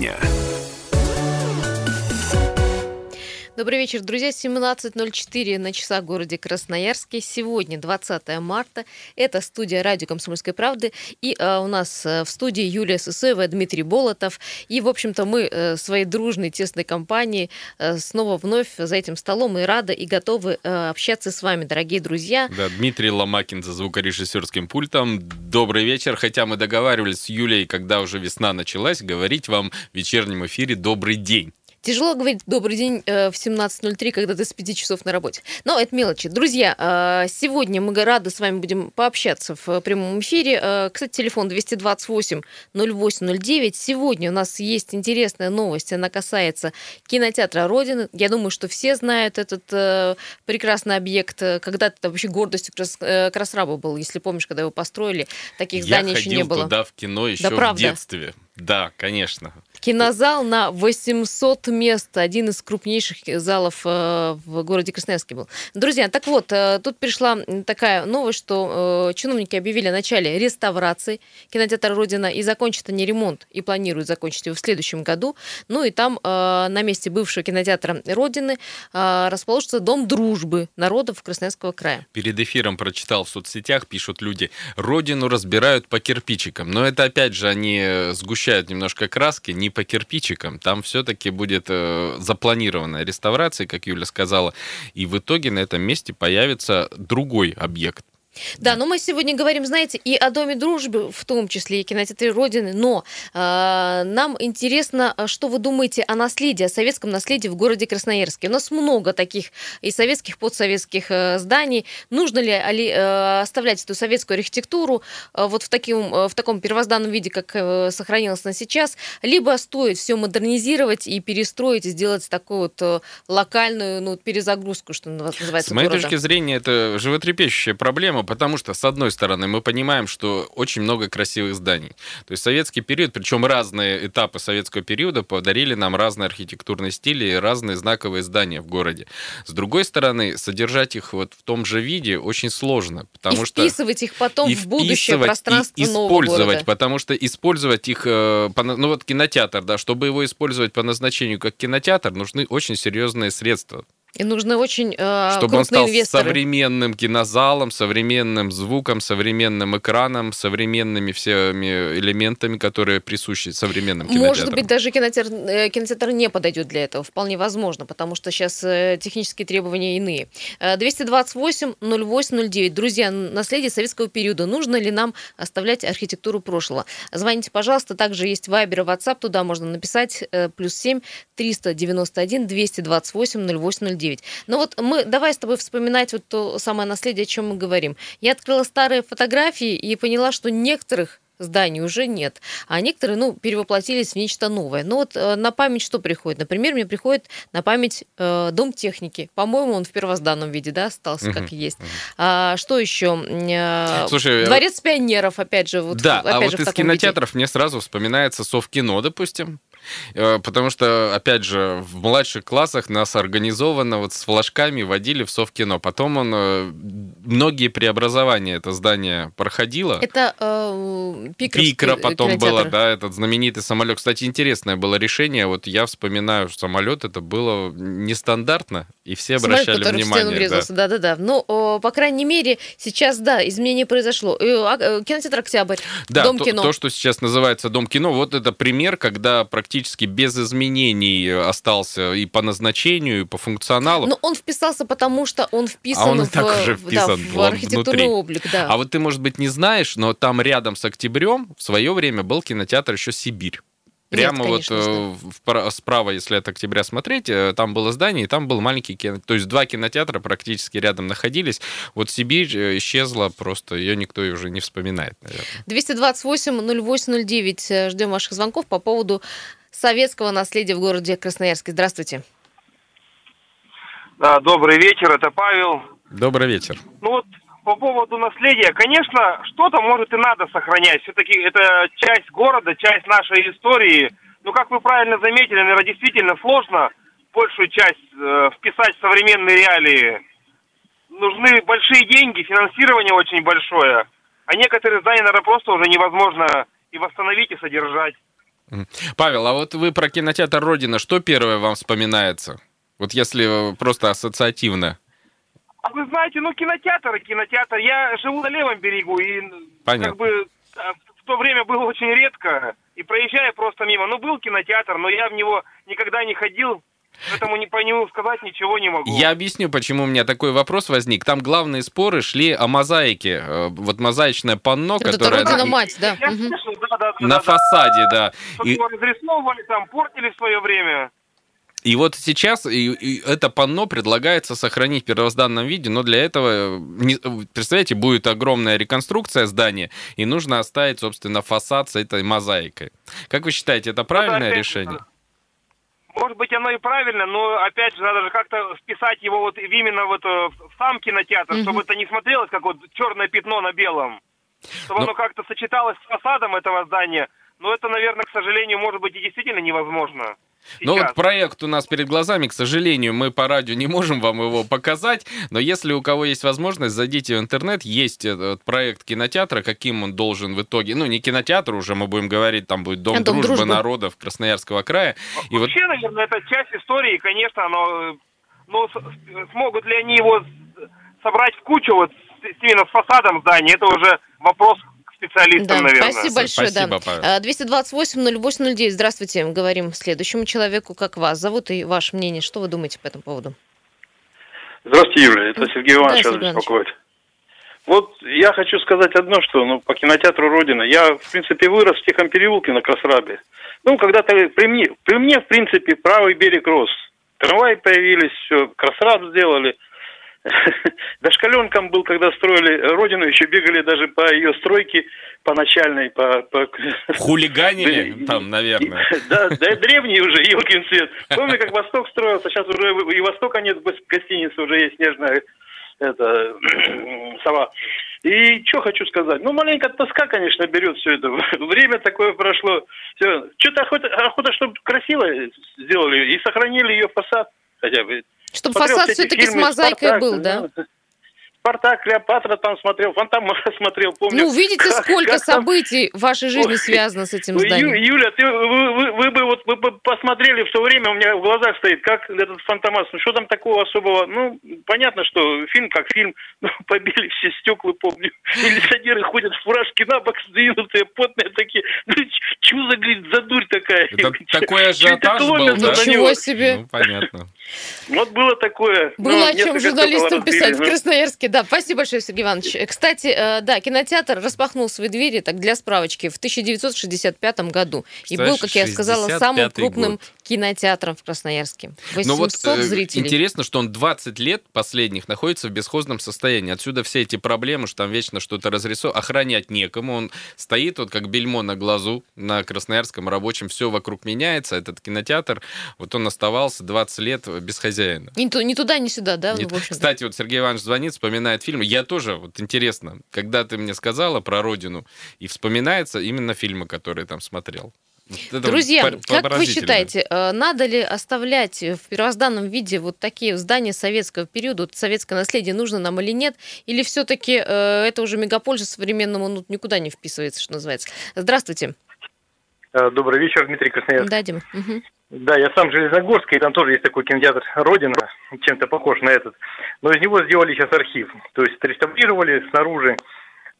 дня. Добрый вечер, друзья. 17.04 на часах в городе Красноярске. Сегодня 20 марта. Это студия радио «Комсомольской правды». И а, у нас а, в студии Юлия Сысоева, Дмитрий Болотов. И, в общем-то, мы а, своей дружной, тесной компанией а, снова вновь за этим столом и рады и готовы общаться с вами, дорогие друзья. Да, Дмитрий Ломакин за звукорежиссерским пультом. Добрый вечер. Хотя мы договаривались с Юлей, когда уже весна началась, говорить вам в вечернем эфире «Добрый день». Тяжело говорить добрый день э, в 17.03, когда ты с 5 часов на работе. Но это мелочи. Друзья, э, сегодня мы рады с вами будем пообщаться в прямом эфире. Э, кстати, телефон 228 0809. Сегодня у нас есть интересная новость. Она касается кинотеатра Родины. Я думаю, что все знают этот прекрасный объект. Когда-то вообще гордостью Красраба был. Если помнишь, когда его построили, таких зданий еще не было. Я ходил туда в кино еще да, в детстве. Да, конечно. Кинозал на 800 мест, один из крупнейших залов э, в городе Красноярске был. Друзья, так вот, э, тут пришла такая новость, что э, чиновники объявили о начале реставрации кинотеатра «Родина» и закончат они ремонт, и планируют закончить его в следующем году. Ну и там на месте бывшего кинотеатра «Родины» расположится Дом дружбы народов Красноярского края. Перед эфиром прочитал в соцсетях, пишут люди, «Родину разбирают по кирпичикам». Но это, опять же, они сгущают немножко краски, не по кирпичикам. Там все-таки будет э, запланированная реставрация, как Юля сказала, и в итоге на этом месте появится другой объект. Да, но мы сегодня говорим, знаете, и о Доме дружбы, в том числе и кинотеатре Родины, но э, нам интересно, а что вы думаете о наследии, о советском наследии в городе Красноярске. У нас много таких и советских, подсоветских э, зданий. Нужно ли э, оставлять эту советскую архитектуру э, вот в, таким, э, в таком первозданном виде, как э, сохранилась она сейчас, либо стоит все модернизировать и перестроить, и сделать такую вот э, локальную ну, перезагрузку, что называется, С моей города. точки зрения, это животрепещущая проблема, потому что, с одной стороны, мы понимаем, что очень много красивых зданий. То есть советский период, причем разные этапы советского периода подарили нам разные архитектурные стили и разные знаковые здания в городе. С другой стороны, содержать их вот в том же виде очень сложно, потому и что... вписывать их потом в будущее пространство и использовать, города. потому что использовать их, э, ну вот кинотеатр, да, чтобы его использовать по назначению как кинотеатр, нужны очень серьезные средства. И нужны очень э, Чтобы он стал инвесторы. современным кинозалом, современным звуком, современным экраном, современными всеми элементами, которые присущи современным кинотеатрам. Может быть, даже кинотеатр, э, кинотеатр не подойдет для этого. Вполне возможно, потому что сейчас э, технические требования иные. 228-08-09. Э, Друзья, наследие советского периода. Нужно ли нам оставлять архитектуру прошлого? Звоните, пожалуйста. Также есть Вайбер и WhatsApp. Туда можно написать. Плюс 7 391 228 08 9. Но вот мы, давай с тобой вспоминать вот то самое наследие, о чем мы говорим. Я открыла старые фотографии и поняла, что некоторых зданий уже нет, а некоторые, ну, перевоплотились в нечто новое. Ну вот э, на память что приходит? Например, мне приходит на память э, Дом техники. По-моему, он в первозданном виде, да, остался как есть. А, что еще? Э, Слушай, Дворец пионеров, опять же. Вот, да, опять а же, вот из кинотеатров виде. мне сразу вспоминается Совкино, допустим. Э, потому что, опять же, в младших классах нас организованно вот с флажками водили в Совкино. Потом он э, многие преобразования это здание проходило. Это э, Пикра потом было, да, этот знаменитый самолет. Кстати, интересное было решение. Вот я вспоминаю, что самолет это было нестандартно, и все обращали самолет, который внимание. Стену врезался, да, да, да. Ну, по крайней мере, сейчас, да, изменение произошло. А, кинотеатр Октябрь, да, Дом то, кино. То, что сейчас называется Дом кино, вот это пример, когда практически практически без изменений остался и по назначению, и по функционалу. Но он вписался, потому что он вписан, а он в, так уже вписан да, в архитектурный внутри. облик. Да. А вот ты, может быть, не знаешь, но там рядом с Октябрем в свое время был кинотеатр еще «Сибирь». Прямо Нет, конечно, вот э, справа, если от октября смотреть, э, там было здание, и там был маленький кинотеатр. То есть два кинотеатра практически рядом находились. Вот Сибирь э, исчезла просто, ее никто уже не вспоминает, наверное. 228-08-09. Ждем ваших звонков по поводу советского наследия в городе Красноярске. Здравствуйте. Да, добрый вечер, это Павел. Добрый вечер. Ну вот по поводу наследия, конечно, что-то может и надо сохранять. Все-таки это часть города, часть нашей истории. Но, как вы правильно заметили, наверное, действительно сложно большую часть э, вписать в современные реалии. Нужны большие деньги, финансирование очень большое. А некоторые здания, наверное, просто уже невозможно и восстановить, и содержать. Павел, а вот вы про кинотеатр «Родина», что первое вам вспоминается? Вот если просто ассоциативно. А вы знаете, ну кинотеатр, кинотеатр. Я живу на левом берегу и Понятно. как бы а, в то время было очень редко. И проезжая просто мимо. Ну, был кинотеатр, но я в него никогда не ходил. Поэтому не по нему сказать ничего не могу. Я объясню, почему у меня такой вопрос возник. Там главные споры шли о мозаике. Э, Вот мозаичное панно, это которое Родина на- мать, да. Я Мгм. слышал, да, да, да, на да, фасаде, да. Что И, его разрисовывали, там, портили в свое время. и вот сейчас и- и это панно предлагается сохранить в первозданном виде, но для этого, э, не- представляете, будет огромная реконструкция здания, и нужно оставить, собственно, фасад с этой мозаикой. Как вы считаете, это правильное опять- решение? Может быть, оно и правильно, но опять же надо же как-то вписать его вот именно вот э, в сам кинотеатр, Мгм. чтобы это не смотрелось как вот черное пятно на белом. Чтобы Ну- оно как-то сочеталось с фасадом этого здания. Но это, наверное, к сожалению, может быть и действительно невозможно. Ну вот проект у нас перед глазами, к сожалению, мы по радио не можем вам его показать, но если у кого есть возможность, зайдите в интернет, есть этот проект кинотеатра, каким он должен в итоге, ну не кинотеатр уже, мы будем говорить, там будет Дом, А, Дом дружбы, дружбы. народов Красноярского края. И вот Вообще, наверное, это часть истории, конечно, но, но с- смогут ли они его собрать в кучу вот с- именно с фасадом здания, это уже вопрос специалистам, Да, наверное. спасибо большое. Спасибо, да. Павел. А, 228-08-09. Здравствуйте. Говорим следующему человеку, как вас зовут и ваше мнение. Что вы думаете по этому поводу? Здравствуйте, Юля. Это Сергей Да, Иванович Сергей Иванович. беспокоит. Вот я хочу сказать одно, что ну, по кинотеатру Родина. Я, в принципе, вырос в Тихом переулке на Красрабе. Ну, когда-то при мне, при мне, в принципе, правый берег рос. Трамваи появились, все, Красраб сделали. Дошкаленком был, когда строили Родину, еще бегали даже по ее стройке, по начальной, по... по... хулиганили там, наверное. Да, да, древний уже, елкин свет. Помню, как Восток строился, сейчас уже и Востока нет, в гостинице уже есть снежная это, сова. И что хочу сказать? Ну, маленько тоска, конечно, берет все это. Время такое прошло. Все. Что-то охота, охота, чтобы красиво сделали и сохранили ее фасад хотя бы. Чтобы Смотрел фасад все все-таки с мозаикой «Спартак», был, да? Спартак, Клеопатра там смотрел, Фантомаса смотрел, помню. Ну, видите, Как- сколько как там- событий в вашей жизни Ой. связано с этим Ой, Ю- зданием. Юля, ты, вы, вы- вы бы вот вы бы посмотрели в то время, у меня в глазах стоит, как этот Фантомас, ну что там такого особого? Ну, понятно, что фильм как фильм, ну, побили все стекла, помню. Милиционеры ходят в фуражке на бок, сдвинутые, потные такие. Ну, что за, говорит, за дурь такая? Это такой ажиотаж был, да? Ничего себе. Ну, понятно. Вот было такое. Было Ну, о чем журналистам писать в. Красноярске. Да, спасибо большое, Сергей Иванович. Э, Кстати, э, да, кинотеатр распахнул свои двери, так для справочки, в 1965 году. И был, как я сказала, самым 65-й крупным год. Кинотеатром в Красноярске. 800 Ну вот э, зрителей. интересно, что он 20 лет последних находится в бесхозном состоянии. Отсюда все эти проблемы, что там вечно что-то разрисовано. Охранять некому. Он стоит вот как бельмо на глазу на Красноярском рабочем. Все вокруг меняется. Этот кинотеатр, вот он оставался 20 лет без хозяина. Ту- ни туда, ни сюда, да? Нет. в. Кстати, вот Сергей Иванович звонит, вспоминает фильмы. Я тоже, вот интересно, когда ты мне сказала про родину, и вспоминается именно фильмы, которые там смотрел. Это Друзья, как вы считаете, э, надо ли оставлять в первозданном виде вот такие здания советского периода, вот советское наследие нужно нам или нет? Или все-таки это уже мегаполис современному ну, никуда не вписывается, что называется? Здравствуйте. Э, Добрый вечер, Дмитрий Красноярский. Да, Дима. Мгм. Да, я сам Железногорский, и там тоже есть такой кинотеатр «Родина», чем-то похож на этот. Но из него сделали сейчас архив. То есть отреставрировали снаружи,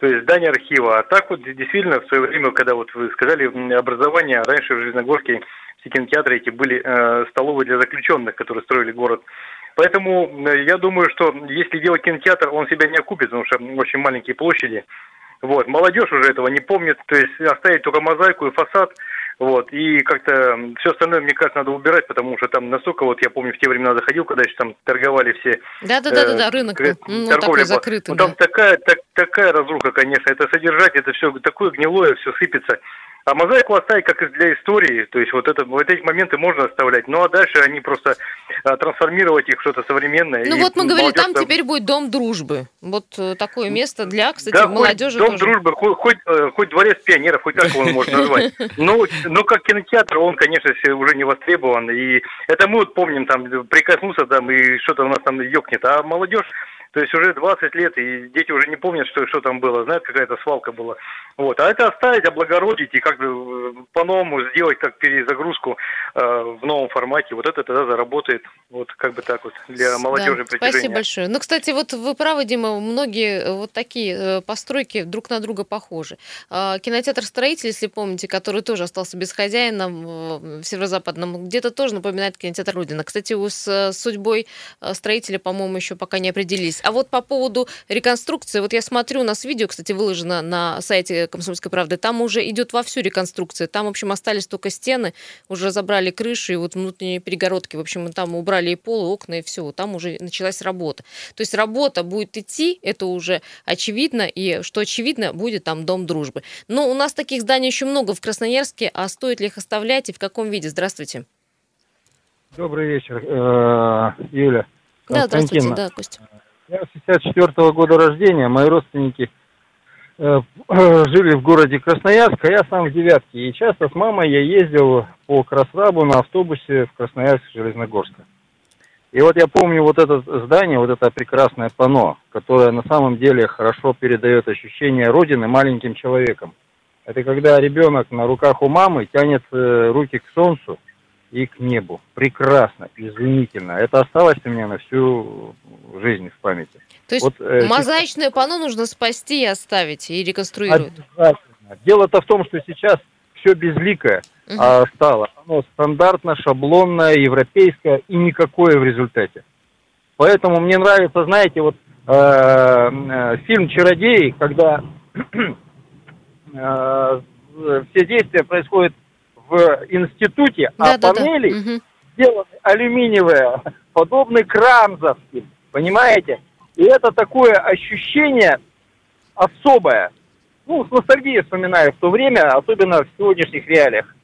то есть здание архива. А так вот действительно в свое время, когда вот вы сказали образование, раньше в Железногорске все кинотеатры эти были э, столовые для заключенных, которые строили город. Поэтому э, я думаю, что если делать кинотеатр, он себя не окупит, потому что очень маленькие площади. Вот, молодежь уже этого не помнит, то есть оставить только мозаику и фасад, вот, и как-то все остальное, мне кажется, надо убирать, потому что там настолько, вот я помню, в те времена заходил, когда еще там торговали все Да, да, да, да, да, рынок э. Ну, торговля такой была. закрытый, Ну, да. там такая, так- такая разруха, конечно, это содержать, это все такое гнилое, все сыпется. А мозаику оставить как и для истории, то есть вот, это, вот эти моменты можно оставлять, ну а дальше они просто а, трансформировать их в что-то современное. Ну вот мы говорили, там теперь будет дом дружбы. Вот э, такое место для, кстати, да, молодежи хоть дом тоже. дружбы, хоть, хоть, э, хоть дворец пионеров, хоть как его можно назвать. Но, но как кинотеатр, он, конечно, уже не востребован. И это мы вот помним, там, прикоснуться там, и что-то у нас там ёкнет. А молодежь То есть уже 20 лет, и дети уже не помнят, что, что там было, знают, какая-то свалка была. Вот. А это оставить, облагородить и как бы э, по-новому сделать, как перезагрузку э, в новом формате. Вот это тогда заработает вот как бы так вот для молодежи да, Спасибо большое. Ну, кстати, вот вы правы, Дима, многие э, вот такие э, постройки друг на друга похожи. А, кинотеатр «Строитель», если помните, который тоже остался без хозяина в северо-западном, где-то тоже напоминает кинотеатр «Родина». Кстати, с судьбой строителя, по-моему, еще пока не определились. А вот по поводу реконструкции, вот я смотрю, у нас видео, кстати, выложено на сайте «Комсомольской правды», там уже идет вовсю реконструкция. Там, в общем, остались только стены, уже забрали крыши и вот внутренние перегородки. В общем, там убрали и пол, и окна, и все. Там уже началась работа. То есть работа будет идти, это уже очевидно, и что очевидно, будет там Дом дружбы. Но у нас таких зданий еще много в Красноярске, а стоит ли их оставлять и в каком виде? Здравствуйте. Добрый вечер, э, Юля. Да, здравствуйте, да, Костя. Я 64 -го года рождения, мои родственники Э, жили в городе Красноярск, а я сам в девятке. И часто с мамой я ездил по Красрабу на автобусе в Красноярск Железногорска. И вот я помню вот это здание, вот это прекрасное панно, которое на самом деле хорошо передает ощущение Родины маленьким человеком. Это когда ребенок на руках у мамы тянет э, руки к солнцу и к небу. Прекрасно, изумительно. Это осталось у меня на всю жизнь в памяти. То есть вот, э, мозаичное панно нужно спасти и оставить, и реконструировать? Обязательно. Дело-то в том, что сейчас все безликое угу. а, стало. Оно стандартно, шаблонное, европейское и никакое в результате. Поэтому мне нравится, знаете, вот э, э, фильм «Чародеи», когда э, все действия происходят в институте, да, а да, панели да. Угу. сделаны алюминиевые, подобны крамзовским, понимаете? И это такое ощущение особое. Ну, с ностальгией вспоминаю в то время, особенно в сегодняшних реалиях.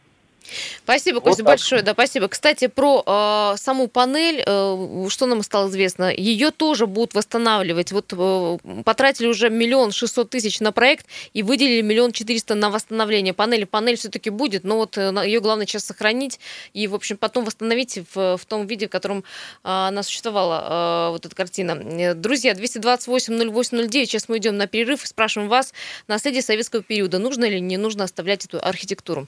Спасибо, Костя, вот большое. Да, спасибо. Кстати, про э, саму панель, э, что нам стало известно, ее тоже будут восстанавливать. Вот э, потратили уже миллион шестьсот тысяч на проект и выделили миллион четыреста на восстановление панели. Панель все-таки будет, но вот э, ее главное сейчас сохранить и, в общем, потом восстановить в, в том виде, в котором э, она существовала, э, вот эта картина. Друзья, 228-08-09, сейчас мы идем на перерыв и спрашиваем вас, наследие советского периода, нужно или не нужно оставлять эту архитектуру?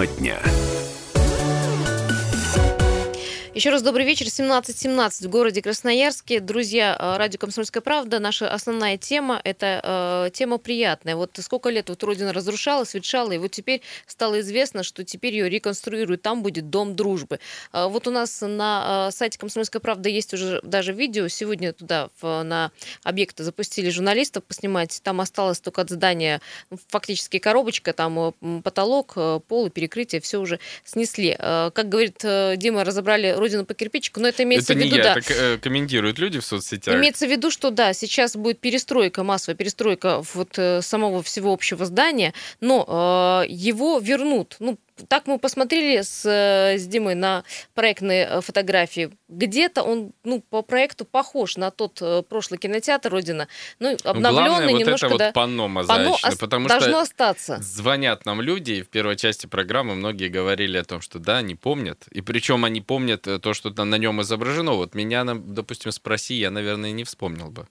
Тема дня. Еще раз добрый вечер. 17.17 в городе Красноярске. Друзья, э, радио «Комсомольская правда». Наша основная тема – это э, тема приятная. Вот сколько лет вот Родина разрушалась, ветшала, и вот теперь стало известно, что теперь ее реконструируют. Там будет Дом дружбы. Э, вот у нас на э, сайте «Комсомольская правда» есть уже даже видео. Сегодня туда в, на объекты запустили журналистов поснимать. Там осталось только от здания фактически коробочка, там э, потолок, э, пол и перекрытие, все уже снесли. Как говорит Дима, разобрали Родину по кирпичику, но это имеется это в виду, не я, да. Это комментируют люди в соцсетях. Имеется в виду, что да, сейчас будет перестройка, массовая перестройка вот э, самого всего общего здания, но э, его вернут. Ну, так мы посмотрели с, э, с Димой на проектные э, фотографии. Где-то он ну, по проекту похож на тот э, прошлый кинотеатр Родина. Ну, обновленный Главное, немножко. Вот это да, вот панно мозаичное, панно потому должно что остаться. звонят нам люди, и в первой части программы многие говорили о том, что да, они помнят. И причем они помнят то, что на нем изображено. Вот меня, допустим, спроси, я, наверное, не вспомнил бы.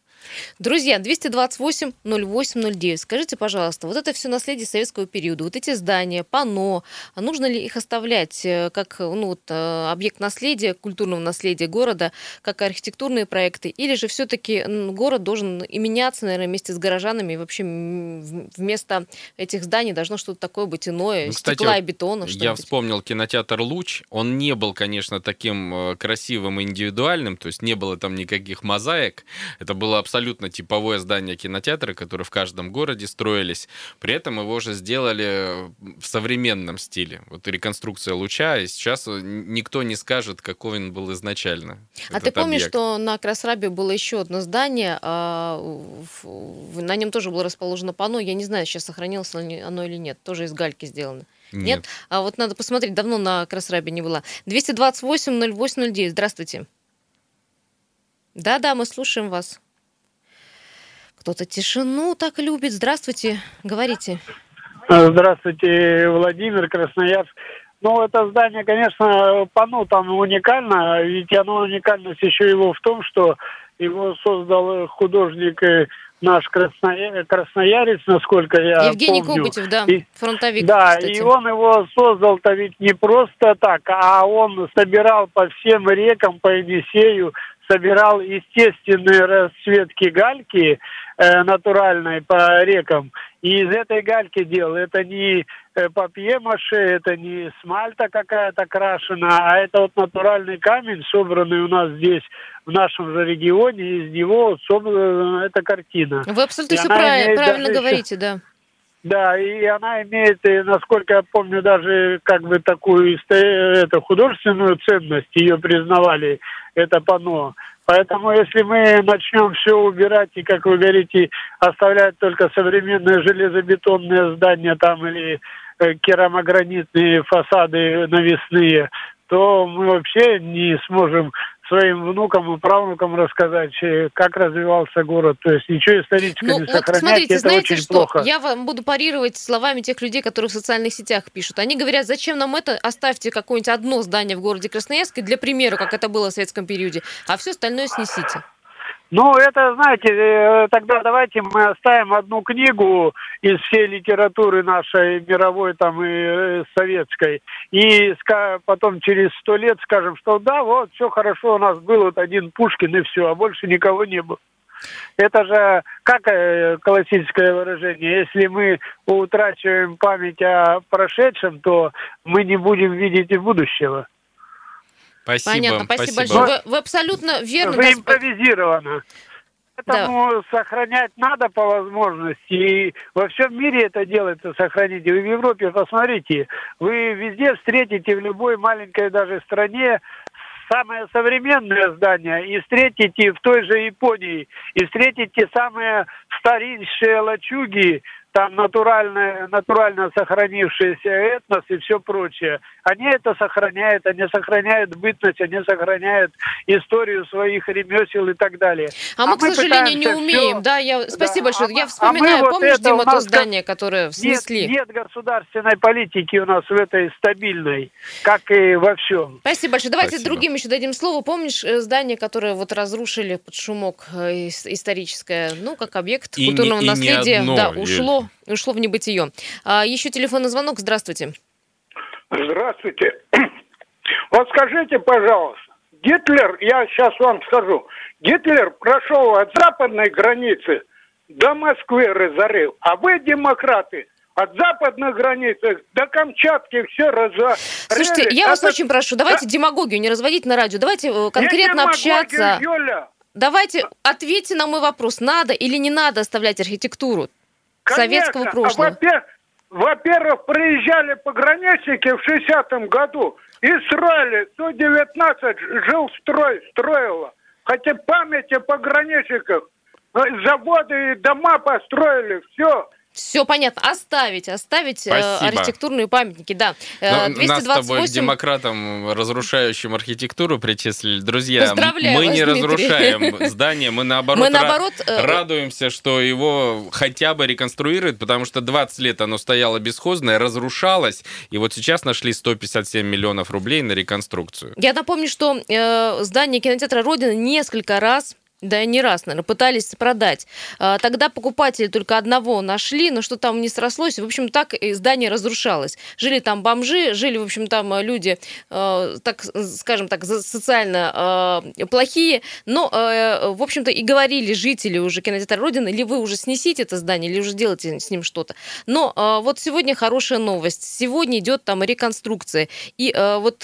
Друзья, 228-08-09. Скажите, пожалуйста, вот это все наследие советского периода, вот эти здания, пано, а нужно ли их оставлять э, как ну, вот, э, объект наследия, культурного наследия города, как архитектурные проекты, или же все-таки город должен и меняться, наверное, вместе с горожанами, и вообще вместо этих зданий должно что-то такое быть иное, ну, кстати, стекла и бетона. Я вспомнил кинотеатр «Луч», он не был, конечно, таким э, красивым и индивидуальным, то есть не было там никаких мозаик, это было абсолютно типовое здание кинотеатра, которое в каждом городе строились. При этом его же сделали в современном стиле. Вот реконструкция луча, и сейчас никто не скажет, какой он был изначально. А ты помнишь, объект. что на Красрабе было еще одно здание, а, на нем тоже было расположено панно, я не знаю, сейчас сохранилось оно или нет, тоже из гальки сделано. Нет. Нет? А вот надо посмотреть, давно на Красрабе не была. 228-08-09, здравствуйте. Да-да, мы слушаем вас. Кто-то тишину так любит. Здравствуйте, говорите. Здравствуйте, Владимир Красноярск. Ну, это здание, конечно, пано там уникально, ведь оно уникальность еще его в том, что его создал художник э, наш красноя... красноярец, насколько я Евгений помню. Кугутев, да, И- фронтовик, Да, кстати. и он его создал-то ведь не просто так, а он собирал по всем рекам, по Енисею, собирал естественные расцветки гальки э, натуральной по рекам, и из этой гальки делал. Это не э, папье-маше, это не смальта какая-то крашена, а это вот натуральный камень, собранный у нас здесь, в нашем же регионе, и из него собрана эта картина. Вы абсолютно И все она правильно, даже еще- говорите, да. Да, и она имеет, насколько я помню, даже как бы такую это, художественную ценность, ее признавали, это панно. Поэтому если мы начнем все убирать и, как вы говорите, оставлять только современные железобетонные здания там или э, керамогранитные фасады навесные, то мы вообще не сможем своим внукам и правнукам рассказать, э, как развивался город. То есть ничего исторического Ну, не вот сохранять, смотрите, это знаете очень что? плохо. Я вам буду парировать словами тех людей, которые в социальных сетях пишут. Они говорят, зачем нам это? Оставьте какое-нибудь одно здание в городе Красноярске, для примера, как это было в советском периоде, а все остальное снесите. Ну, это, знаете, э, тогда давайте мы оставим одну книгу из всей литературы нашей мировой там и э, советской, и потом через сто лет скажем, что да, вот, все хорошо, у нас был вот один Пушкин и все, а больше никого не было. Это же как э, классическое выражение, если мы утрачиваем память о прошедшем, то мы не будем видеть и будущего. Спасибо. Понятно, спасибо, спасибо. большое. Вы, вы абсолютно верно. Вы да, импровизировано. Поэтому сохранять надо по возможности. И во всем мире это делается, сохраните. Вы в Европе посмотрите, вы везде встретите в любой маленькой даже стране самое современное здание и встретите в той же Японии, и встретите самые старейшие лачуги, там натуральные, натурально сохранившиеся этнос и все прочее. Они это сохраняют, они сохраняют бытность, они сохраняют историю своих ремесел и так далее. А мы, к сожалению, не умеем. всё- Да, я... Спасибо Да, большое. а я вспоминаю, а вот помнишь, Дима, то здание, которое Нет, снесли? нет государственной политики у нас в этой стабильной, как и во всем. Спасибо большое. Давайте Спасибо. другим еще дадим слово. Помнишь э, здание, которое вот разрушили под шумок э, ис- историческое, ну, как объект И не- культурного не наследия, одно, да, Юль. Ушло, ушло в небытие. А, еще телефонный звонок. Здравствуйте. Здравствуйте. Вот скажите, пожалуйста, Гитлер, я сейчас вам скажу, Гитлер прошел от западной границы до Москвы разорил, а вы, демократы, от западных границ до Камчатки все разорили. Слушайте, я вас Это- очень прошу, давайте демагогию не разводить на радио. Давайте э, конкретно общаться. Юля. Давайте ответьте на мой вопрос. Надо или не надо оставлять архитектуру советского Конечно. прошлого? А во-пе- Во-первых, приезжали пограничники в 60-м году и строили. 119 жил строй, строило. Хотя память о пограничниках. э, Заводы и дома построили, все. Все понятно. Оставить, оставить э, Спасибо. архитектурные памятники, да. Э, Ну, Нас с тобой к 228 демократам, разрушающим архитектуру, причислили. Друзья, мы вас, не Дмитрий. разрушаем здание, мы наоборот, Мы ра- наоборот, э, радуемся, что его хотя бы реконструируют, потому что 20 лет оно стояло бесхозное, разрушалось, и вот сейчас нашли 157 миллионов рублей на реконструкцию. Я напомню, что э, здание кинотеатра Родина несколько раз да, не раз, наверное, пытались продать. А, Тогда покупатели только одного нашли, но что там не срослось. В общем, так здание разрушалось. Жили там бомжи, жили, в общем, там э, люди, э, так скажем так, социально э, плохие. Но, в общем-то, и говорили жители уже кинотеатра Родина, или вы уже снесите это здание, или уже делаете с ним что-то. Но вот сегодня хорошая новость. Сегодня идет там реконструкция. И вот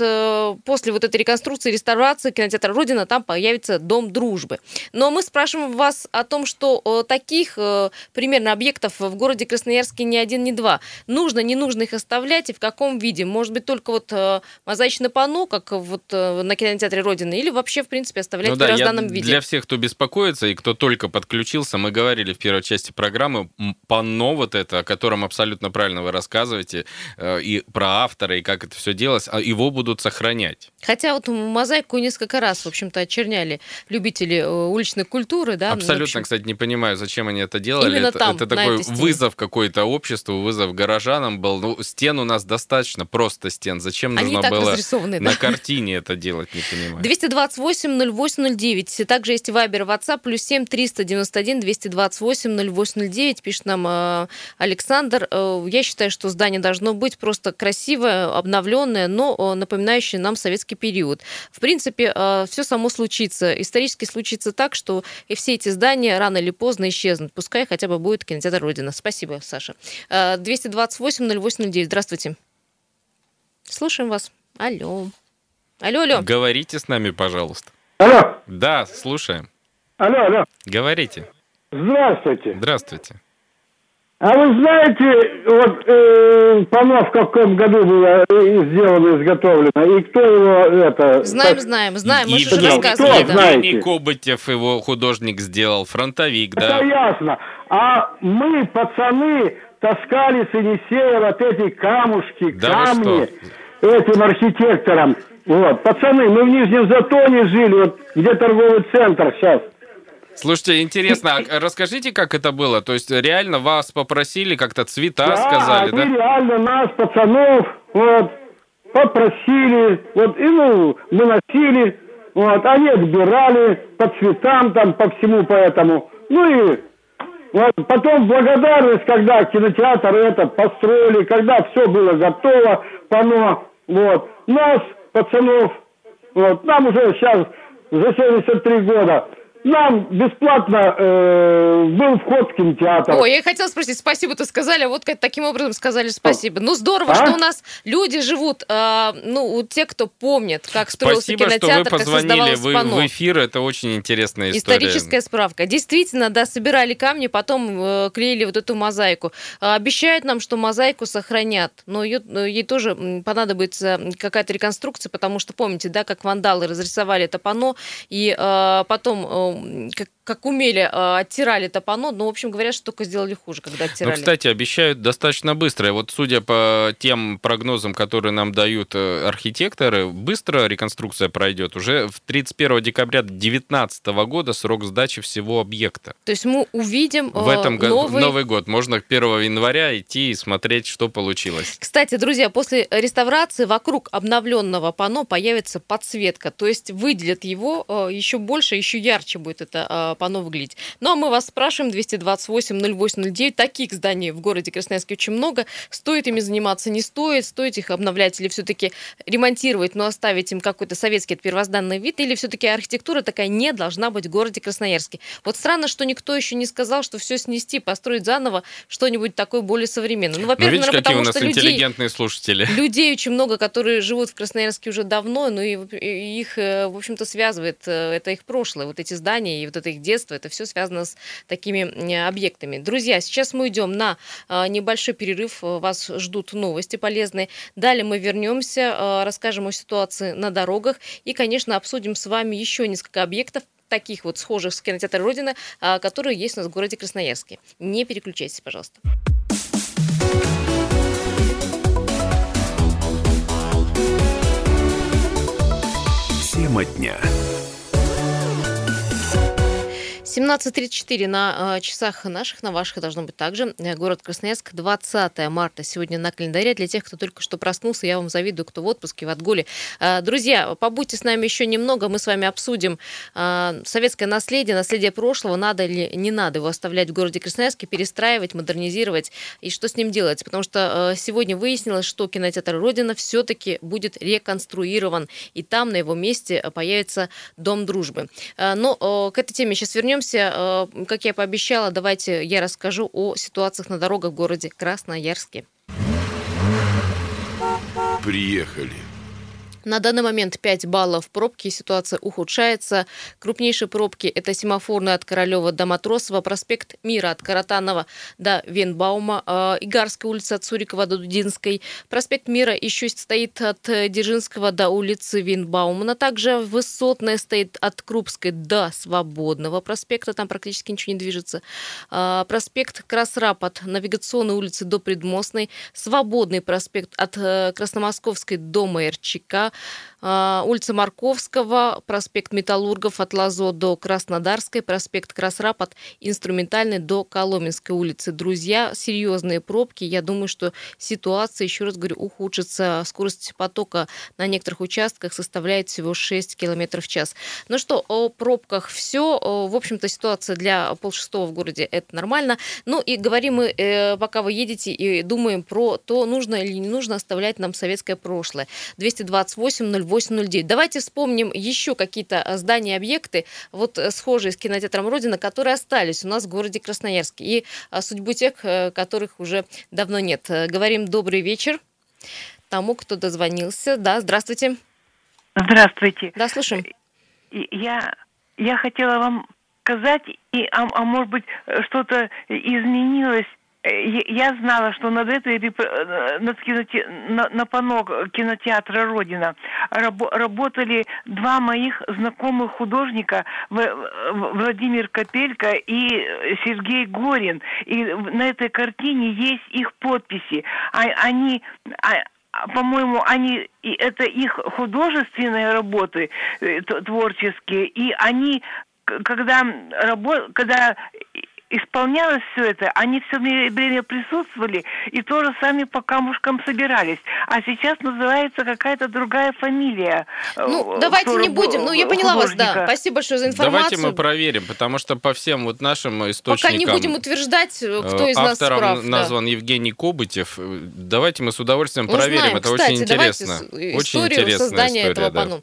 после вот этой реконструкции, реставрации кинотеатра Родина там появится Дом дружбы. Но мы спрашиваем вас о том, что э, таких э, примерно объектов в городе Красноярске ни один, ни два. Нужно, не нужно их оставлять и в каком виде? Может быть, только вот э, мозаичное панно, как вот на кинотеатре Родина, или вообще, в принципе, оставлять Ну в да, я первозданном виде? для всех, кто беспокоится и кто только подключился, мы говорили в первой части программы, панно вот это, о котором абсолютно правильно вы рассказываете, и про автора, и как это все делалось, а его будут сохранять. Хотя вот мозаику несколько раз, в общем-то, очерняли любители уличной культуры, да. Абсолютно, кстати, не понимаю, зачем они это делали. Именно это, там, это на такой вызов какой-то обществу, вызов горожанам был. Ну, стен у нас достаточно, просто стен. Зачем Они нужно было разрисованы, да. на картине это делать, не понимаю. 228 0809. Также есть Вайбер, WhatsApp, плюс 7 391 228 0809. Пишет нам э, Александр. Э, я считаю, что здание должно быть просто красивое, обновленное, но э, напоминающее нам советский период. В принципе, все само случится. Исторически случится так, что и все эти здания рано или поздно исчезнут. Пускай хотя бы будет кинотеатр Родина. Спасибо, Саша. Э, 228 0809. Здравствуйте. Слушаем вас. Алло. Алло, алло. Говорите с нами, пожалуйста. Алло, Да, слушаем. алло, алло. Говорите. Здравствуйте. Здравствуйте. А вы знаете, вот э, панно в каком году было э, сделано, изготовлено, и кто его это... Знаем, так- знаем, знаем. Мы же рассказывали. Кто да. знает? Евгений Кобытев, его художник, сделал. Фронтовик, Это да. ясно. А мы, пацаны, таскали с Енисея вот эти камушки, Да камни этим архитекторам. Вот, пацаны, мы в Нижнем Затоне жили, вот где торговый центр сейчас. Слушайте, интересно, а расскажите, как это было? То есть реально вас попросили, как-то цвета Да, сказали, да? реально нас, пацанов, вот, попросили, вот, и ну, мы носили, вот, они отбирали по цветам там, по всему поэтому. Ну и вот, потом благодарность, когда кинотеатр этот построили, когда все было готово, пано, вот, нас, пацанов, вот, нам уже сейчас за 73 года, нам бесплатно э, был вход в кинотеатр. Ой, я хотела спросить, спасибо, ты сказали, а вот как таким образом сказали спасибо. Ну, здорово, А? что у нас люди живут, а, ну, те, кто помнит, как строился Спасибо, что кинотеатр, вы как позвонили создавалось вы, панно. в эфир. Это очень интересная история. Историческая справка. Действительно, да, собирали камни, потом э, клеили вот эту мозаику. А, Обещают нам, что мозаику сохранят, но ее, э, ей тоже понадобится какая-то реконструкция, потому что помните, да, как вандалы разрисовали это панно, и э, потом, как, как умели, э, оттирали это панно, но, в общем, говорят, что только сделали хуже, когда Ну, оттирали. кстати, обещают достаточно быстро. И Вот судя по тем прогнозам, которые нам дают э, архитекторы, быстро реконструкция пройдет. Уже в 31 декабря 2019 года срок сдачи всего объекта. То есть мы увидим В этом году, новый... Новый год. Можно 1 января идти и смотреть, что получилось. Кстати, друзья, после реставрации вокруг обновленного панно появится подсветка, то есть выделят его э, еще больше, еще ярче будет это э, панно выглядеть. Ну а мы вас спрашиваем, 228-0809, таких зданий в городе Красноярске очень много, стоит ими заниматься, не стоит, стоит их обновлять или все-таки ремонтировать, но оставить им какой-то советский первозданный вид, или все-таки архитектура такая не должна быть в городе Красноярске. Вот странно, что никто еще не сказал, что все снести, построить заново что-нибудь такое более современное. Ну, Ну, во-первых, видишь, наверное, какие у потому нас что людей, интеллигентные слушатели. людей очень много, которые живут в Красноярске уже давно, но и, и их, э, в общем-то, связывает э, это их прошлое, вот эти здания и вот это их детство, это все связано с такими объектами. Друзья, сейчас мы идем на э, небольшой перерыв, э, вас ждут новости полезные. Далее мы вернемся, э, расскажем о ситуации на дорогах и, конечно, обсудим с вами еще несколько объектов, таких вот схожих с кинотеатром Родина, а, которые есть у нас в городе Красноярске. Не переключайтесь, пожалуйста. Тема дня. 17.34 на э, часах наших, на ваших должно быть также. Э, Город Красноярск, 20 марта сегодня на календаре. Для тех, кто только что проснулся, я вам завидую, кто в отпуске, в отгуле. Э, Друзья, побудьте с нами еще немного, мы с вами обсудим советское наследие, наследие прошлого, надо или не надо его оставлять в городе Красноярске, перестраивать, модернизировать и что с ним делать. Потому что сегодня выяснилось, что кинотеатр Родина все-таки будет реконструирован, и там на его месте появится Дом дружбы. Но к этой теме сейчас вернемся. Э, Как я пообещала, давайте я расскажу о ситуациях на дорогах в городе Красноярске. Приехали. На данный момент 5 баллов пробки, ситуация ухудшается. Крупнейшие пробки – это семафорные от Королева до Матросова, проспект Мира от Каратанова до Венбаума, э, Игарская улица от Сурикова до Дудинской. Проспект Мира еще стоит от э, Дзержинского до улицы Венбаумана. Также Высотная стоит от Крупской до Свободного проспекта, там практически ничего не движется. А, Проспект Красрап от Навигационной улицы до Предмостной. Свободный проспект от э, Красномосковской до Майорчика. А, улица Марковского, проспект Металлургов от Лазо до Краснодарской, проспект Красрап от Инструментальной до Коломенской улицы. Друзья, серьезные пробки. Я думаю, что ситуация, еще раз говорю, ухудшится. Скорость потока на некоторых участках составляет всего 6 км в час. Ну что, о пробках все. В общем-то, ситуация для полшестого в городе это нормально. Ну и говорим мы, э, пока вы едете и думаем про то, нужно или не нужно оставлять нам советское прошлое. 228 0809. Давайте вспомним еще какие-то э, здания, объекты, вот э, схожие с кинотеатром Родина, которые остались у нас в городе Красноярске. И э, судьбу тех, которых уже давно нет. Говорим добрый вечер тому, кто дозвонился. Да, здравствуйте. Здравствуйте. Да, слушаем. Я, я хотела вам сказать, и, а, а может быть, что-то изменилось я знала, что над этой э, над киноте, на, на пано кинотеатра Родина работали два моих знакомых художника Владимир Капелько и Сергей Горин. И на этой картине есть их подписи. А, они а, по-моему, они это их художественные работы э, творческие, и они когда, когда исполнялось все это, они все время присутствовали и тоже сами по камушкам собирались. А сейчас называется какая-то другая фамилия. Э, ну, давайте не будем. Ну, я поняла художника. вас, да. Спасибо большое за информацию. Давайте мы проверим, потому что по всем вот нашим источникам... Пока не будем утверждать, э, кто из нас прав. Автором назван да. Евгений Кобытев. Давайте мы с удовольствием Узнаем. проверим. Это Кстати, очень интересно. Очень интересная создания история, этого да. панно.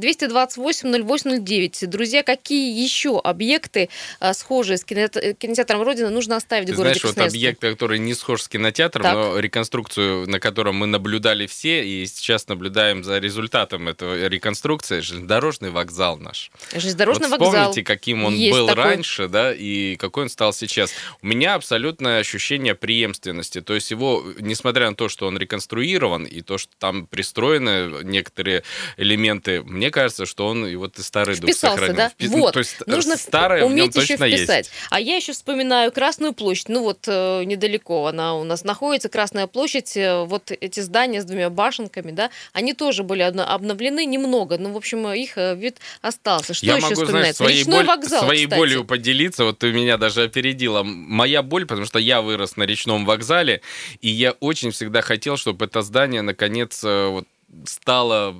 228-08-09. Друзья, какие еще объекты а, схожие с кинотеатром Э, кинотеатром Родина нужно оставить Ты в городе знаешь, вот объект, который не схож с кинотеатром, так. но реконструкцию, на котором мы наблюдали все, и сейчас наблюдаем за результатом этого реконструкции, железнодорожный вокзал наш. Железнодорожный вот вокзал. Вспомните, каким он Есть был такой. раньше, да, и какой он стал сейчас. У меня абсолютное ощущение преемственности. То есть его, несмотря на то, что он реконструирован, и то, что там пристроены некоторые элементы, мне кажется, что он и вот и старый Вписался, дух сохранил. да? Впис... Вот. Ну, то есть Нужно старое уметь в нем еще точно вписать. есть. А я еще вспоминаю Красную площадь. Ну вот э, недалеко она у нас находится. Красная площадь, э, вот эти здания с двумя башенками, да, они тоже были обновлены немного. Ну, в общем, их э, вид остался. Что я еще могу, вспоминается? Знаешь, своей Речной боль, вокзал, своей кстати. болью поделиться. Вот ты меня даже опередила. Моя боль, потому что я вырос на речном вокзале, и я очень всегда хотел, чтобы это здание наконец вот стало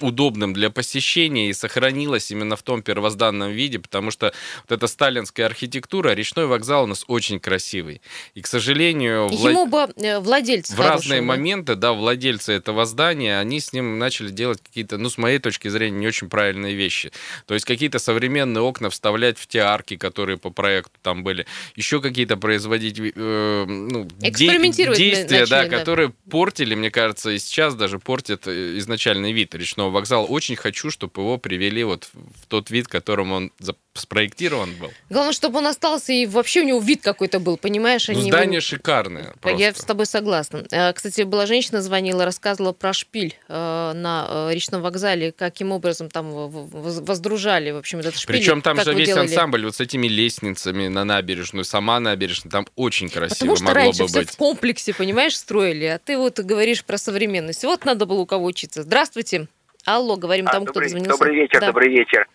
удобным для посещения и сохранилось именно в том первозданном виде, потому что вот эта сталинская архитектура, речной вокзал у нас очень красивый. И, к сожалению, Ему бы э, владельцы в разные да? моменты, да, владельцы этого здания, они с ним начали делать какие-то, ну, с моей точки зрения, не очень правильные вещи. То есть какие-то современные окна вставлять в те арки, которые по проекту там были, еще какие-то производить э, ну, де- действия, начали, да, да, которые портили, мне кажется, и сейчас даже портят изначальный вид речного вокзала. Очень хочу, чтобы его привели вот в тот вид, которым он спроектирован был. Glавное, чтобы он остался и вообще у него вид какой-то был, понимаешь? Ну, здание его... шикарное. Просто. Я с тобой согласна. Э, кстати, была женщина, звонила, рассказывала про шпиль э, на э, речном вокзале, каким образом там воздружали, в общем, этот шпиль. Причем там же весь делали? ансамбль вот с этими лестницами на набережную, сама набережная, там очень красиво Потому что могло раньше бы все быть. в комплексе, понимаешь, строили, а ты вот говоришь про современность. Вот надо было у кого учиться. Здравствуйте. Алло, говорим а, тому, добрый, кто дозвонился. Добрый вечер, да. добрый вечер.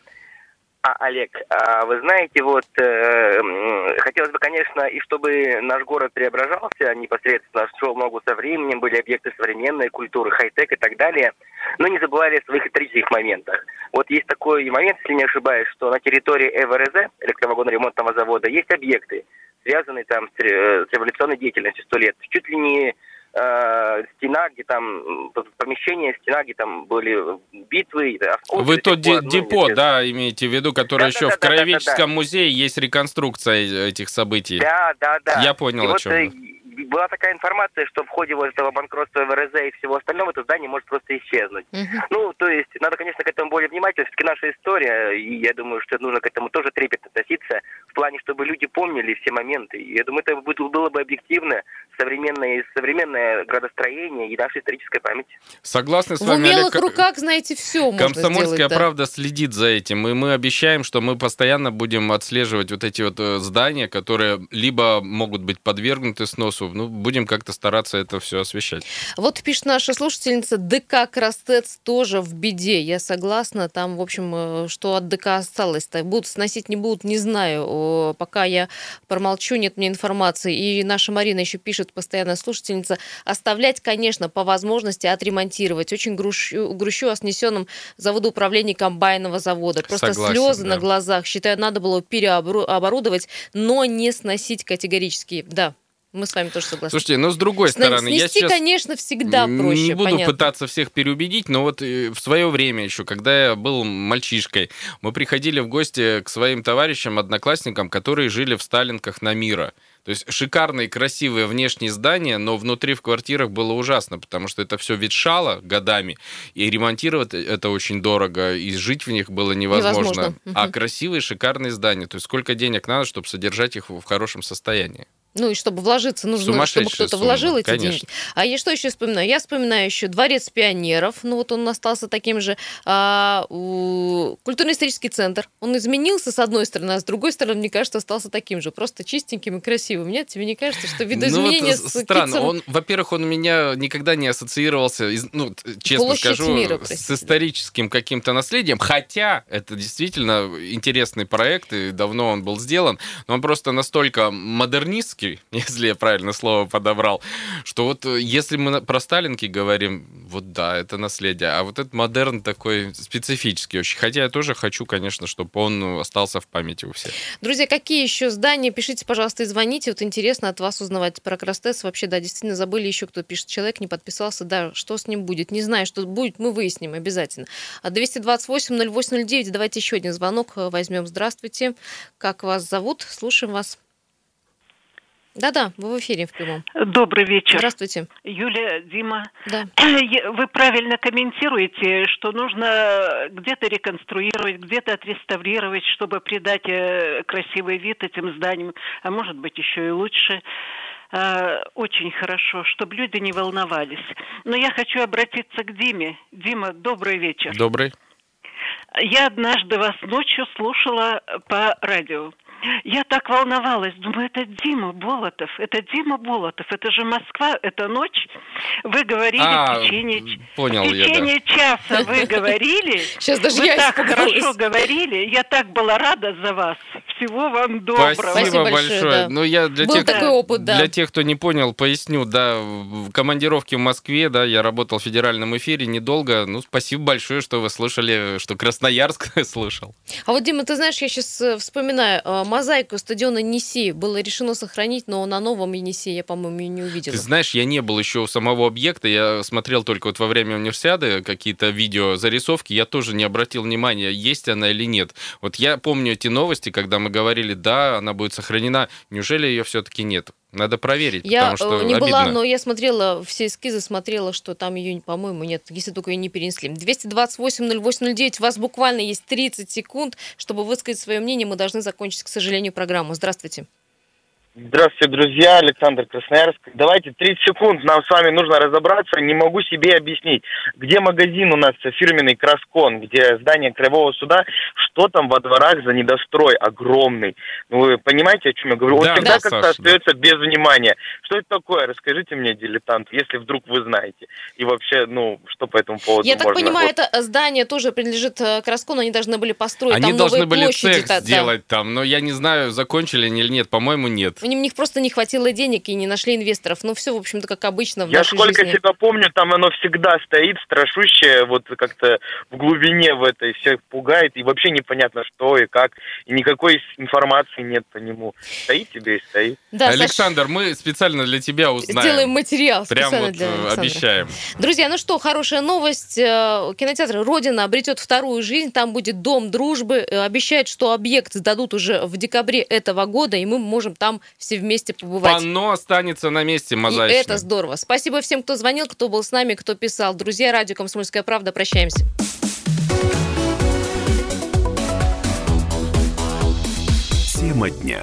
А, Олег, а вы знаете, вот э, хотелось бы, конечно, и чтобы наш город преображался непосредственно, шел ногу со временем, были объекты современной культуры, хай-тек и так далее, но не забывали о своих исторических моментах. Вот есть такой момент, если не ошибаюсь, что на территории ЭВРЗ, электровагонно-ремонтного завода, есть объекты, связанные там с, с революционной деятельностью сто лет. Чуть ли не э, стена, где там помещение, стена, где там были битвы, осколки. Вы то депо, депо да, имеете в виду, которое да, еще да, в да, Краеведческом да, да, да. музее есть реконструкция этих событий. Да, да, да. Я понял, и о вот, чем э, была такая информация, что в ходе вот этого банкротства ВРЗ и всего остального это здание может просто исчезнуть. Uh-huh. Ну, то есть, надо, конечно, к этому более внимательно. Все-таки наша история, и я думаю, что нужно к этому тоже трепетно относиться, в плане, чтобы люди помнили все моменты. И я думаю, это было бы объективно, современное, современное градостроение и наша историческая память. Согласны с В вами, умелых Олег. руках, знаете, все можно Комсомольская сделать. да. правда следит за этим, и мы обещаем, что мы постоянно будем отслеживать вот эти вот э, здания, которые либо могут быть подвергнуты сносу, ну, будем как-то стараться это все освещать. Вот пишет наша слушательница, ДК Крастец тоже в беде. Я согласна, там, в общем, э, что от ДК осталось-то. Будут сносить, не будут, не знаю. Пока я промолчу, нет мне информации. И наша Марина еще пишет, постоянная слушательница, оставлять, конечно, по возможности отремонтировать. Очень грущу, грущу о снесенном заводу управления комбайного завода. Просто Согласен, слезы да. на глазах. Считаю, надо было переоборудовать, но не сносить категорически. Да, мы с вами тоже согласны. Слушайте, но с другой Сна- стороны, я снести, сейчас... конечно, всегда проще. Не буду понятно. пытаться всех переубедить, но вот э, в свое время еще, когда я был мальчишкой, мы приходили в гости к своим товарищам, одноклассникам, которые жили в Сталинках на Мира. То есть шикарные, красивые внешние здания, но внутри в квартирах было ужасно, потому что это все ветшало годами, и ремонтировать это очень дорого, и жить в них было невозможно. Невозможно. А красивые, шикарные здания, то есть сколько денег надо, чтобы содержать их в хорошем состоянии? Ну и чтобы вложиться, нужно, чтобы кто-то вложил эти конечно. деньги. А я что еще вспоминаю? Я вспоминаю еще Дворец пионеров. Ну вот он остался таким же. А, Культурно-исторический центр. Он изменился с одной стороны, а с другой стороны, мне кажется, остался таким же. Просто чистеньким и красивым. Нет, тебе не кажется, что видоизменения Ну, вот, с странно. Китцем- Он, во-первых, он у меня никогда не ассоциировался, ну, честно Площадь скажу, мира, с историческим каким-то наследием. Хотя это действительно интересный проект, и давно он был сделан. Но он просто настолько модернистский, если я правильно слово подобрал, что вот э, если мы про Сталинки говорим, вот да, это наследие. А вот этот модерн такой специфический очень. Хотя я тоже хочу, конечно, чтобы он ну, остался в памяти у всех. Друзья, какие еще здания? Пишите, пожалуйста, и звоните. Вот интересно от вас узнавать про Крастес. Вообще, да, действительно забыли еще, кто пишет. Человек не подписался. Да, что с ним будет? Не знаю, что будет, мы выясним обязательно. А 228-0809, давайте еще один звонок э, возьмем. Здравствуйте. Как вас зовут? Слушаем вас. Да-да, вы в эфире в прямом. Добрый вечер. Здравствуйте. Юлия, Дима. Да. Вы правильно комментируете, что нужно где-то реконструировать, где-то отреставрировать, чтобы придать э, красивый вид этим зданиям, а может быть еще и лучше. Э, Очень хорошо, чтобы люди не волновались. Но я хочу обратиться к Диме. Дима, добрый вечер. Добрый. Я однажды вас ночью слушала по радио. Я так волновалась, думаю, это Дима Болотов, это Дима Болотов, это же Москва, это ночь. Вы говорили А, в течение, понял в я, да. течение часа вы говорили. Сейчас даже вы я так хорошо говорили, я так была рада за вас. Всего вам доброго. Спасибо, Спасибо большое. да. Ну, я для Был тех, такой опыт, да. Для тех, кто не понял, поясню, да, в командировке в Москве, да, я работал в федеральном эфире недолго. Ну, спасибо большое, что вы слушали, что Красноярск слушал. А вот, Дима, ты знаешь, я сейчас вспоминаю, э, мозаику стадиона Енисей было решено сохранить, но на новом Енисее я, по-моему, ее не увидела. Ты знаешь, я не был еще у самого объекта, я смотрел только вот во время универсиады какие-то видео, зарисовки, я тоже не обратил внимания, есть она или нет. Вот я помню эти новости, когда мы говорили, да, она будет сохранена, неужели ее все-таки нет? Надо проверить, Я потому что э, не обидно. была, но я смотрела все эскизы, смотрела, что там ее, по-моему, нет, если только ее не перенесли. 228-08-09, у вас буквально есть 30 секунд, чтобы высказать свое мнение. Мы должны закончить, к сожалению, программу. Здравствуйте. Здравствуйте, друзья. Александр Красноярск. Давайте 30 секунд. Нам с вами нужно разобраться. Не могу себе объяснить, где магазин у нас фирменный Краскон, где здание Краевого суда, что там во дворах за недострой огромный. Ну, вы понимаете, о чем я говорю? Он Да, всегда да, как-то остается без внимания. Что это такое? Расскажите мне, дилетант, если вдруг вы знаете. И вообще, ну, что по этому поводу Я так можно... понимаю, вот- это здание тоже принадлежит э, Краскону, они должны были построить Они там должны новые были площади. цех да, да. сделать там, но я не знаю, закончили они или нет, по-моему, нет. У них просто не хватило денег и не нашли инвесторов. Ну, все, в общем-то, как обычно в Я нашей сколько жизни. себя помню, там оно всегда стоит, страшущее, вот как-то в глубине в этой всех пугает, и вообще непонятно, что и как, и никакой информации нет по нему. Стоит тебе и стоит. Да, Саш, Александр, мы специально для тебя узнаем. Сделаем материал Прям специально вот для э, Александра. обещаем. Друзья, ну что, хорошая новость. Э, Кинотеатр «Родина» обретет вторую жизнь. Там будет Дом дружбы. Э, Обещают, что объект сдадут уже в декабре этого года, и мы можем там все вместе побывать. Панно останется на месте И мозаичное. это здорово. Спасибо всем, кто звонил, кто был с нами, кто писал. Друзья, радио «Комсомольская правда». Прощаемся. Тема дня.